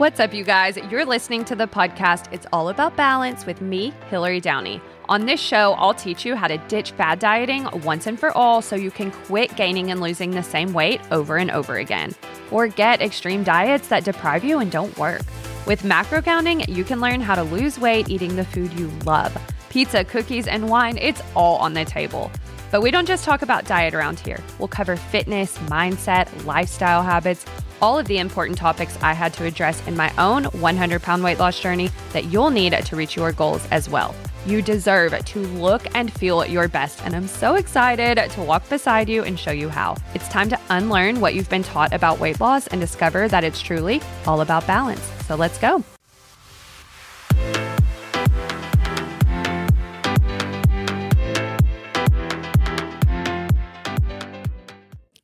What's up, you guys? You're listening to the podcast It's All About Balance with me, Hilary Downey. On this show, I'll teach you how to ditch fad dieting once and for all so you can quit gaining and losing the same weight over and over again. or get extreme diets that deprive you and don't work. With macro counting, you can learn how to lose weight eating the food you love. Pizza, cookies, and wine, it's all on the table. But we don't just talk about diet around here. We'll cover fitness, mindset, lifestyle habits all of the important topics I had to address in my own 100 pound weight loss journey that you'll need to reach your goals as well. You deserve to look and feel your best, and I'm so excited to walk beside you and show you how. It's time to unlearn what you've been taught about weight loss and discover that it's truly all about balance. So let's go.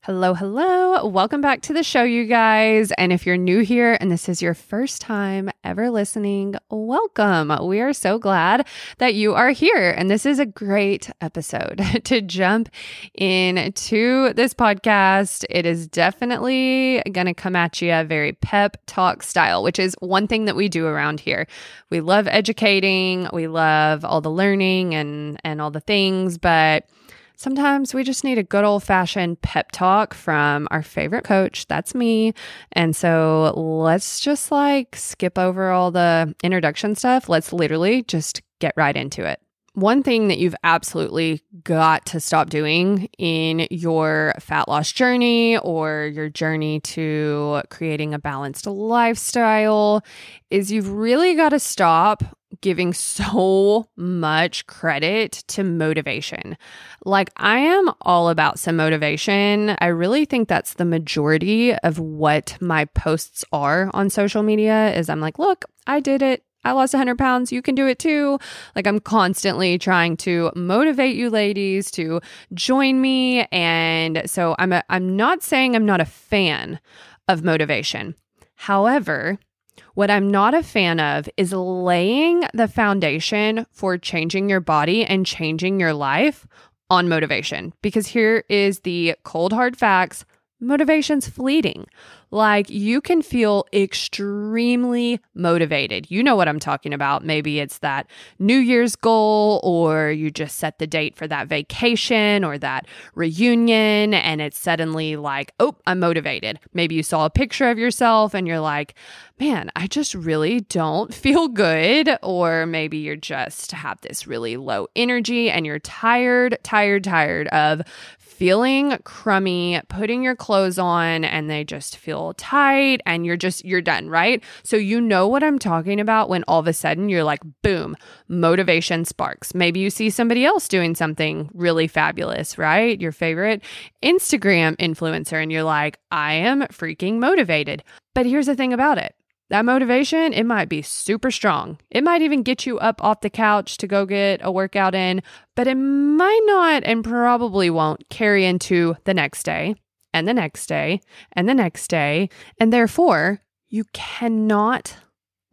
Hello, hello. Welcome back to the show, you guys. And if you're new here and this is your first time ever listening, welcome. We are so glad that you are here. And this is a great episode to jump into this podcast. It is definitely going to come at you very pep talk style, which is one thing that we do around here. We love educating, we love all the learning and, and all the things, but Sometimes we just need a good old fashioned pep talk from our favorite coach. That's me. And so let's just like skip over all the introduction stuff. Let's literally just get right into it. One thing that you've absolutely got to stop doing in your fat loss journey or your journey to creating a balanced lifestyle is you've really got to stop giving so much credit to motivation. Like, I am all about some motivation. I really think that's the majority of what my posts are on social media is I'm like, look, I did it. I lost 100 pounds. You can do it too. Like, I'm constantly trying to motivate you ladies to join me. And so I'm, a, I'm not saying I'm not a fan of motivation. However, what I'm not a fan of is laying the foundation for changing your body and changing your life on motivation. Because here is the cold hard facts motivation's fleeting. Like you can feel extremely motivated. You know what I'm talking about. Maybe it's that New Year's goal, or you just set the date for that vacation or that reunion, and it's suddenly like, oh, I'm motivated. Maybe you saw a picture of yourself and you're like, man, I just really don't feel good. Or maybe you're just have this really low energy and you're tired, tired, tired of feeling crummy, putting your clothes on and they just feel tight and you're just, you're done, right? So you know what I'm talking about when all of a sudden you're like, boom, motivation sparks. Maybe you see somebody else doing something really fabulous, right? Your favorite Instagram influencer and you're like, I am freaking motivated. But here's the thing about it that motivation, it might be super strong. It might even get you up off the couch to go get a workout in, but it might not and probably won't carry into the next day and the next day and the next day. And therefore, you cannot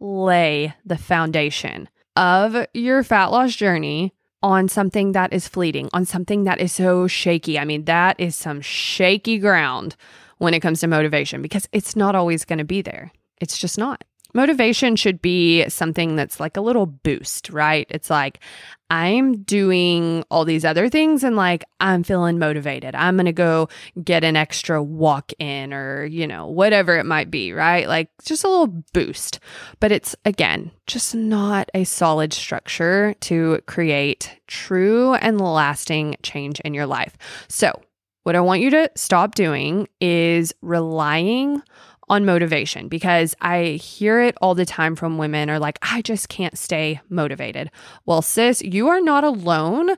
lay the foundation of your fat loss journey on something that is fleeting, on something that is so shaky. I mean, that is some shaky ground when it comes to motivation because it's not always going to be there. It's just not. Motivation should be something that's like a little boost, right? It's like, I'm doing all these other things and like I'm feeling motivated. I'm going to go get an extra walk in or, you know, whatever it might be, right? Like just a little boost. But it's again, just not a solid structure to create true and lasting change in your life. So, what I want you to stop doing is relying on motivation because I hear it all the time from women are like, I just can't stay motivated. Well, sis, you are not alone.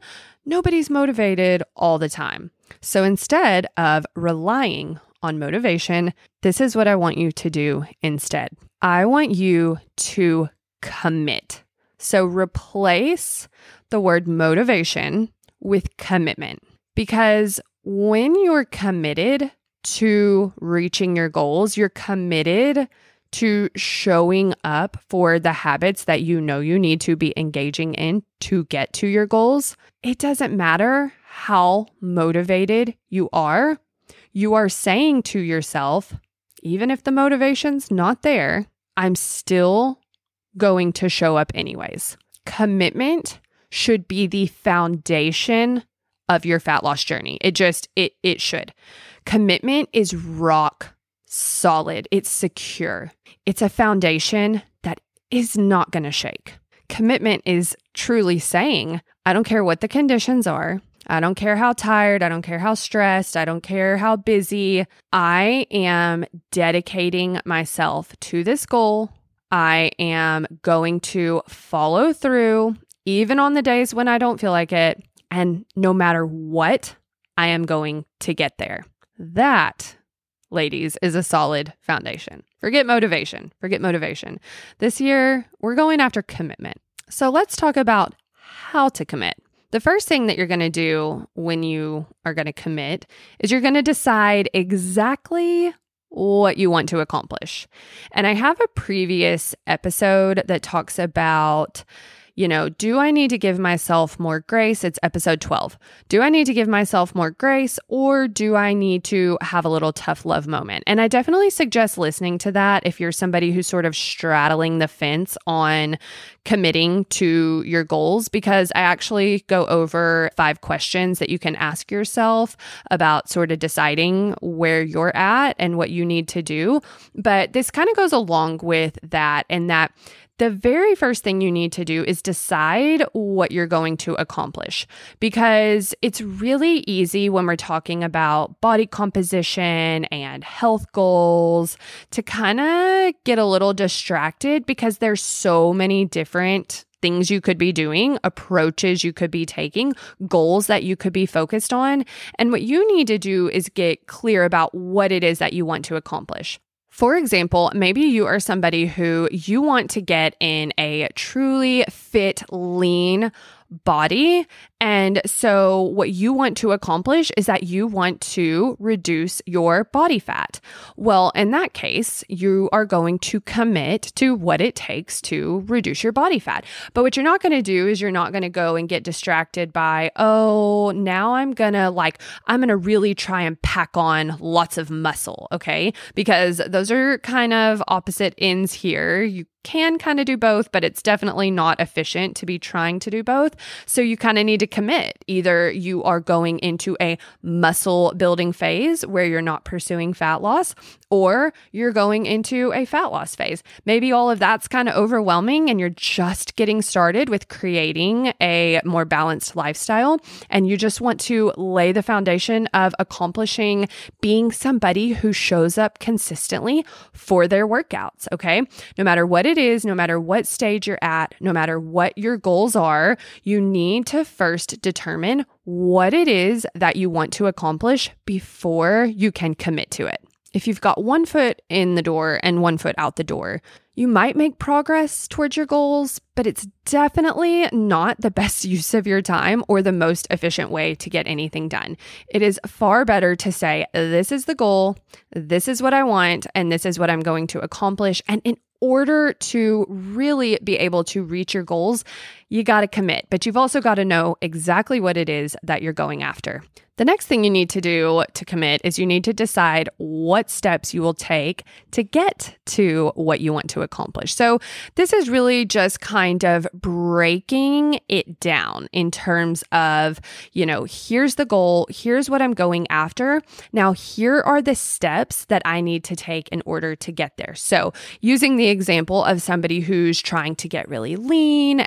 Nobody's motivated all the time. So instead of relying on motivation, this is what I want you to do instead. I want you to commit. So replace the word motivation with commitment because when you're committed to reaching your goals, you're committed to showing up for the habits that you know you need to be engaging in to get to your goals, it doesn't matter how motivated you are. You are saying to yourself, even if the motivation's not there, I'm still going to show up anyways. Commitment should be the foundation of your fat loss journey. It just it it should. Commitment is rock solid. It's secure. It's a foundation that is not going to shake. Commitment is truly saying, I don't care what the conditions are. I don't care how tired. I don't care how stressed. I don't care how busy. I am dedicating myself to this goal. I am going to follow through, even on the days when I don't feel like it. And no matter what, I am going to get there. That, ladies, is a solid foundation. Forget motivation. Forget motivation. This year, we're going after commitment. So let's talk about how to commit. The first thing that you're going to do when you are going to commit is you're going to decide exactly what you want to accomplish. And I have a previous episode that talks about you know, do I need to give myself more grace? It's episode 12. Do I need to give myself more grace or do I need to have a little tough love moment? And I definitely suggest listening to that if you're somebody who's sort of straddling the fence on committing to your goals, because I actually go over five questions that you can ask yourself about sort of deciding where you're at and what you need to do. But this kind of goes along with that, and that the very first thing you need to do is decide what you're going to accomplish because it's really easy when we're talking about body composition and health goals to kind of get a little distracted because there's so many different things you could be doing, approaches you could be taking, goals that you could be focused on. And what you need to do is get clear about what it is that you want to accomplish. For example, maybe you are somebody who you want to get in a truly fit, lean body. And so, what you want to accomplish is that you want to reduce your body fat. Well, in that case, you are going to commit to what it takes to reduce your body fat. But what you're not going to do is you're not going to go and get distracted by, oh, now I'm going to like, I'm going to really try and pack on lots of muscle. Okay. Because those are kind of opposite ends here. You can kind of do both, but it's definitely not efficient to be trying to do both. So you kind of need to commit. Either you are going into a muscle building phase where you're not pursuing fat loss, or you're going into a fat loss phase. Maybe all of that's kind of overwhelming and you're just getting started with creating a more balanced lifestyle. And you just want to lay the foundation of accomplishing being somebody who shows up consistently for their workouts. Okay. No matter what it is, no matter what stage you're at, no matter what your goals are, you need to first determine what it is that you want to accomplish before you can commit to it. If you've got one foot in the door and one foot out the door, you might make progress towards your goals, but it's definitely not the best use of your time or the most efficient way to get anything done. It is far better to say, This is the goal, this is what I want, and this is what I'm going to accomplish. And in order to really be able to reach your goals, you got to commit, but you've also got to know exactly what it is that you're going after. The next thing you need to do to commit is you need to decide what steps you will take to get to what you want to accomplish. So, this is really just kind of breaking it down in terms of, you know, here's the goal, here's what I'm going after. Now, here are the steps that I need to take in order to get there. So, using the example of somebody who's trying to get really lean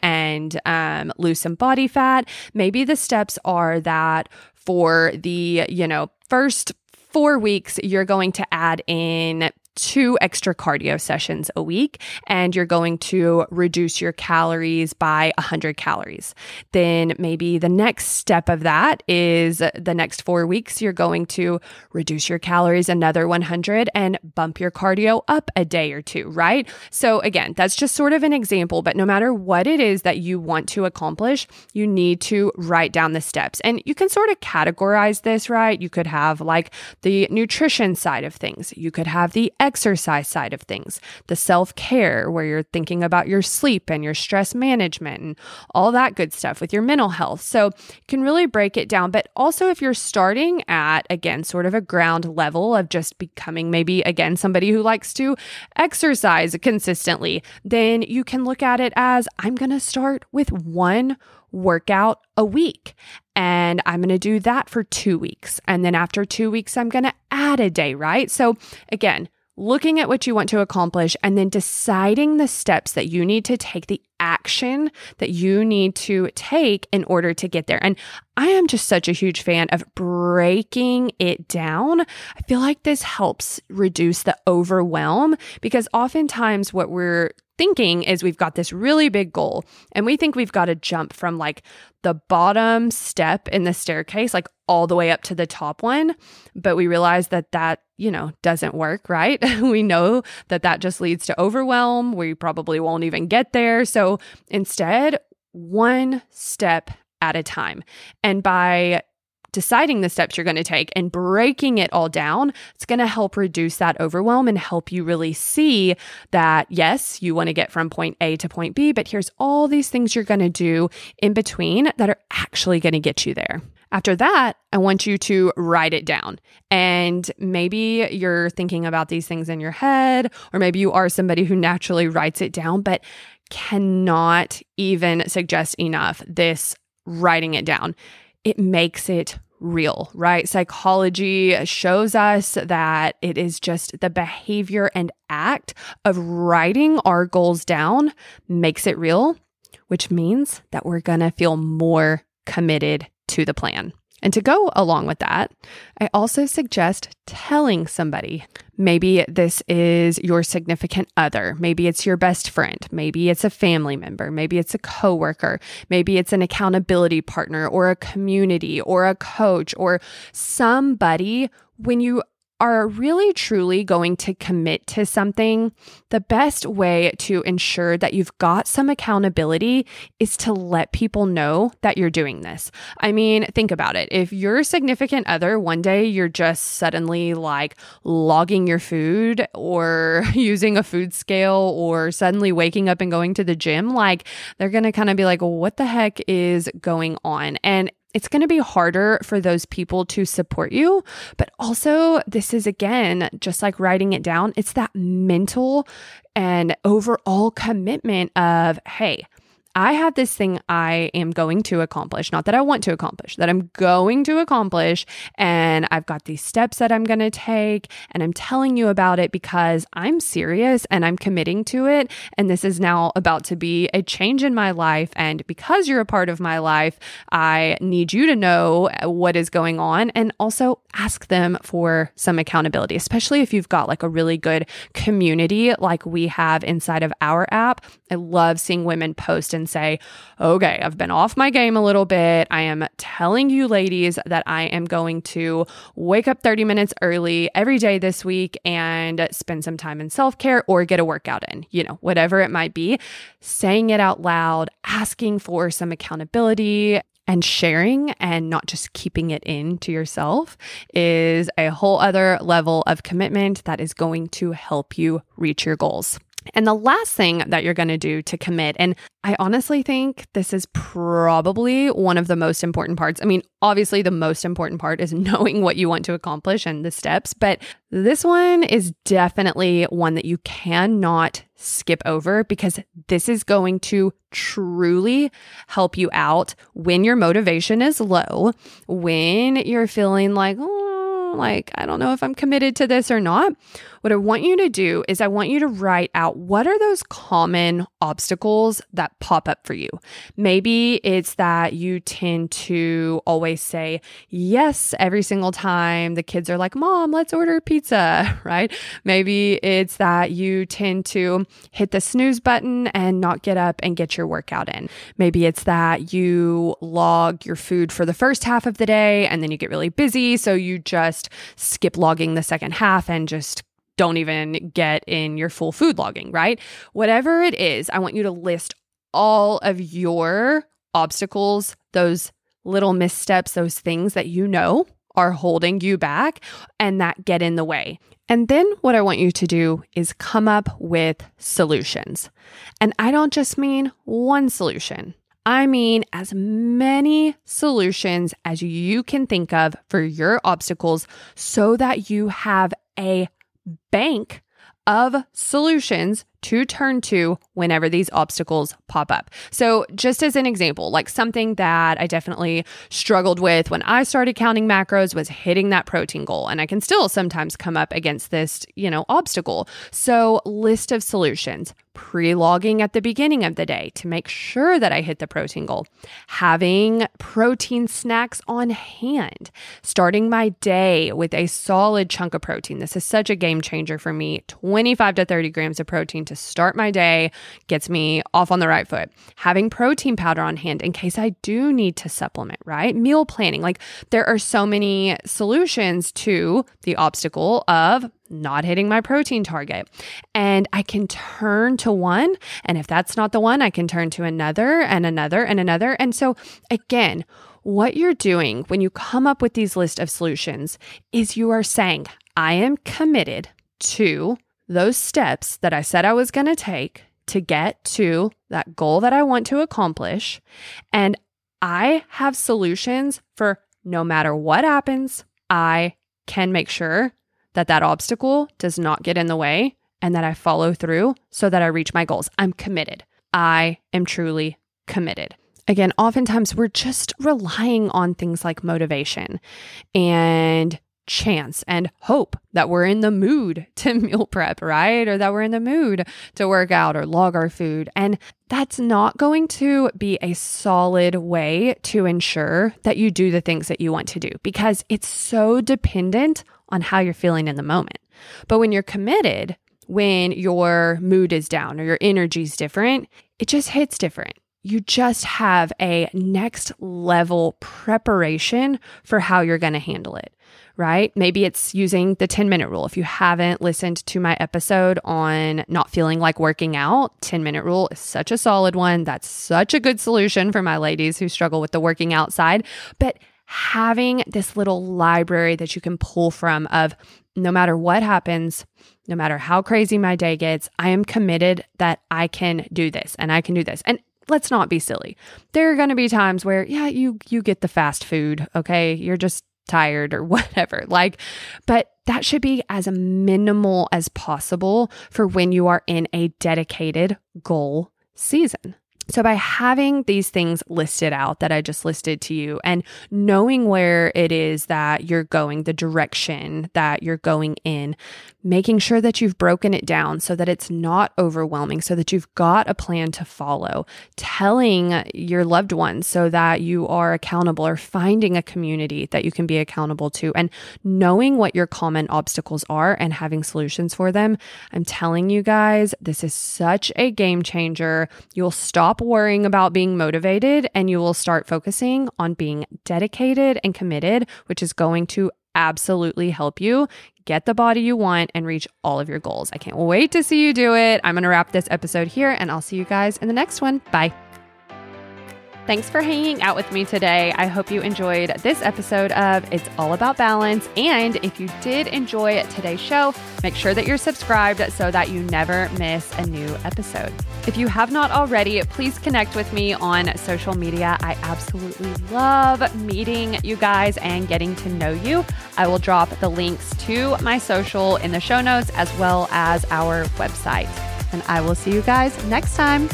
and um, lose some body fat, maybe the steps are that for the, you know, first four weeks, you're going to add in two extra cardio sessions a week and you're going to reduce your calories by 100 calories. Then maybe the next step of that is the next four weeks, you're going to reduce your calories another 100 and bump your cardio up a day or two, right? So, again, that's just sort of an example, but no matter what it is that you want to accomplish, you need to write down the steps. And you can sort of categorize this, right? You could have like the nutrition side of things, you could have the exercise side of things, the self care, where you're thinking about your sleep and your stress management and all that good stuff with your mental health. So you can really break it down. But also, if you're starting at, again, sort of a ground level of just becoming maybe, again, somebody who likes to exercise consistently, then you can look at it as I'm going to start with one workout a week. And I'm going to do that for two weeks. And then after two weeks, I'm going to add a day, right? So again, looking at what you want to accomplish and then deciding the steps that you need to take, the action that you need to take in order to get there. And I am just such a huge fan of breaking it down. I feel like this helps reduce the overwhelm because oftentimes what we're thinking is we've got this really big goal and we think we've got to jump from like the bottom step in the staircase, like all the way up to the top one. But we realize that that, you know, doesn't work, right? we know that that just leads to overwhelm. We probably won't even get there. So instead, one step at a time. And by deciding the steps you're going to take and breaking it all down, it's going to help reduce that overwhelm and help you really see that, yes, you want to get from point A to point B, but here's all these things you're going to do in between that are actually going to get you there. After that, I want you to write it down. And maybe you're thinking about these things in your head, or maybe you are somebody who naturally writes it down, but cannot even suggest enough this writing it down it makes it real, right? Psychology shows us that it is just the behavior and act of writing our goals down makes it real, which means that we're going to feel more committed to the plan. And to go along with that, I also suggest telling somebody. Maybe this is your significant other. Maybe it's your best friend. Maybe it's a family member. Maybe it's a coworker. Maybe it's an accountability partner or a community or a coach or somebody when you are really truly going to commit to something, the best way to ensure that you've got some accountability is to let people know that you're doing this. I mean, think about it. If your significant other one day you're just suddenly like logging your food or using a food scale or suddenly waking up and going to the gym, like they're going to kind of be like, what the heck is going on? And it's going to be harder for those people to support you. But also, this is again, just like writing it down, it's that mental and overall commitment of, hey, I have this thing I am going to accomplish, not that I want to accomplish, that I'm going to accomplish. And I've got these steps that I'm going to take. And I'm telling you about it because I'm serious and I'm committing to it. And this is now about to be a change in my life. And because you're a part of my life, I need you to know uh, what is going on and also ask them for some accountability, especially if you've got like a really good community like we have inside of our app. I love seeing women post and say, okay, I've been off my game a little bit. I am telling you, ladies, that I am going to wake up 30 minutes early every day this week and spend some time in self care or get a workout in, you know, whatever it might be. Saying it out loud, asking for some accountability, and sharing and not just keeping it in to yourself is a whole other level of commitment that is going to help you reach your goals. And the last thing that you're going to do to commit, and I honestly think this is probably one of the most important parts. I mean, obviously, the most important part is knowing what you want to accomplish and the steps, but this one is definitely one that you cannot skip over because this is going to truly help you out when your motivation is low, when you're feeling like, oh, like, I don't know if I'm committed to this or not. What I want you to do is I want you to write out what are those common obstacles that pop up for you. Maybe it's that you tend to always say yes every single time the kids are like, Mom, let's order pizza, right? Maybe it's that you tend to hit the snooze button and not get up and get your workout in. Maybe it's that you log your food for the first half of the day and then you get really busy. So you just skip logging the second half and just don't even get in your full food logging, right? Whatever it is, I want you to list all of your obstacles, those little missteps, those things that you know are holding you back and that get in the way. And then what I want you to do is come up with solutions. And I don't just mean one solution. I mean as many solutions as you can think of for your obstacles so that you have a bank of solutions to turn to whenever these obstacles pop up. So, just as an example, like something that I definitely struggled with when I started counting macros was hitting that protein goal. And I can still sometimes come up against this, you know, obstacle. So, list of solutions pre logging at the beginning of the day to make sure that I hit the protein goal, having protein snacks on hand, starting my day with a solid chunk of protein. This is such a game changer for me 25 to 30 grams of protein to start my day gets me off on the right foot. Having protein powder on hand in case I do need to supplement, right? Meal planning. Like there are so many solutions to the obstacle of not hitting my protein target. And I can turn to one. And if that's not the one, I can turn to another and another and another. And so, again, what you're doing when you come up with these list of solutions is you are saying, I am committed to those steps that I said I was going to take to get to that goal that I want to accomplish. And I have solutions for no matter what happens, I can make sure that that obstacle does not get in the way and that I follow through so that I reach my goals. I'm committed. I am truly committed. Again, oftentimes we're just relying on things like motivation and chance and hope that we're in the mood to meal prep, right? Or that we're in the mood to work out or log our food. And that's not going to be a solid way to ensure that you do the things that you want to do because it's so dependent on how you're feeling in the moment. But when you're committed, when your mood is down or your energy is different, it just hits different you just have a next level preparation for how you're going to handle it right? Maybe it's using the 10 minute rule. If you haven't listened to my episode on not feeling like working out, 10 minute rule is such a solid one. That's such a good solution for my ladies who struggle with the working outside. But having this little library that you can pull from of no matter what happens, no matter how crazy my day gets, I am committed that I can do this and I can do this. And let's not be silly. There are going to be times where yeah, you you get the fast food, okay? You're just tired or whatever. Like, but that should be as minimal as possible for when you are in a dedicated goal season. So, by having these things listed out that I just listed to you and knowing where it is that you're going, the direction that you're going in, making sure that you've broken it down so that it's not overwhelming, so that you've got a plan to follow, telling your loved ones so that you are accountable or finding a community that you can be accountable to, and knowing what your common obstacles are and having solutions for them. I'm telling you guys, this is such a game changer. You'll worrying about being motivated and you will start focusing on being dedicated and committed, which is going to absolutely help you get the body you want and reach all of your goals. I can't wait to see you do it. I'm going to wrap this episode here and I'll see you guys in the next one. Bye. Thanks for hanging out with me today. I hope you enjoyed this episode of It's All About Balance. And if you did enjoy today's show, make sure that you're subscribed so that you never miss a new episode. If you have not already, please connect with me on social media. I absolutely love meeting you guys and getting to know you. I will drop the links to my social in the show notes as well as our website. And I will see you guys next time.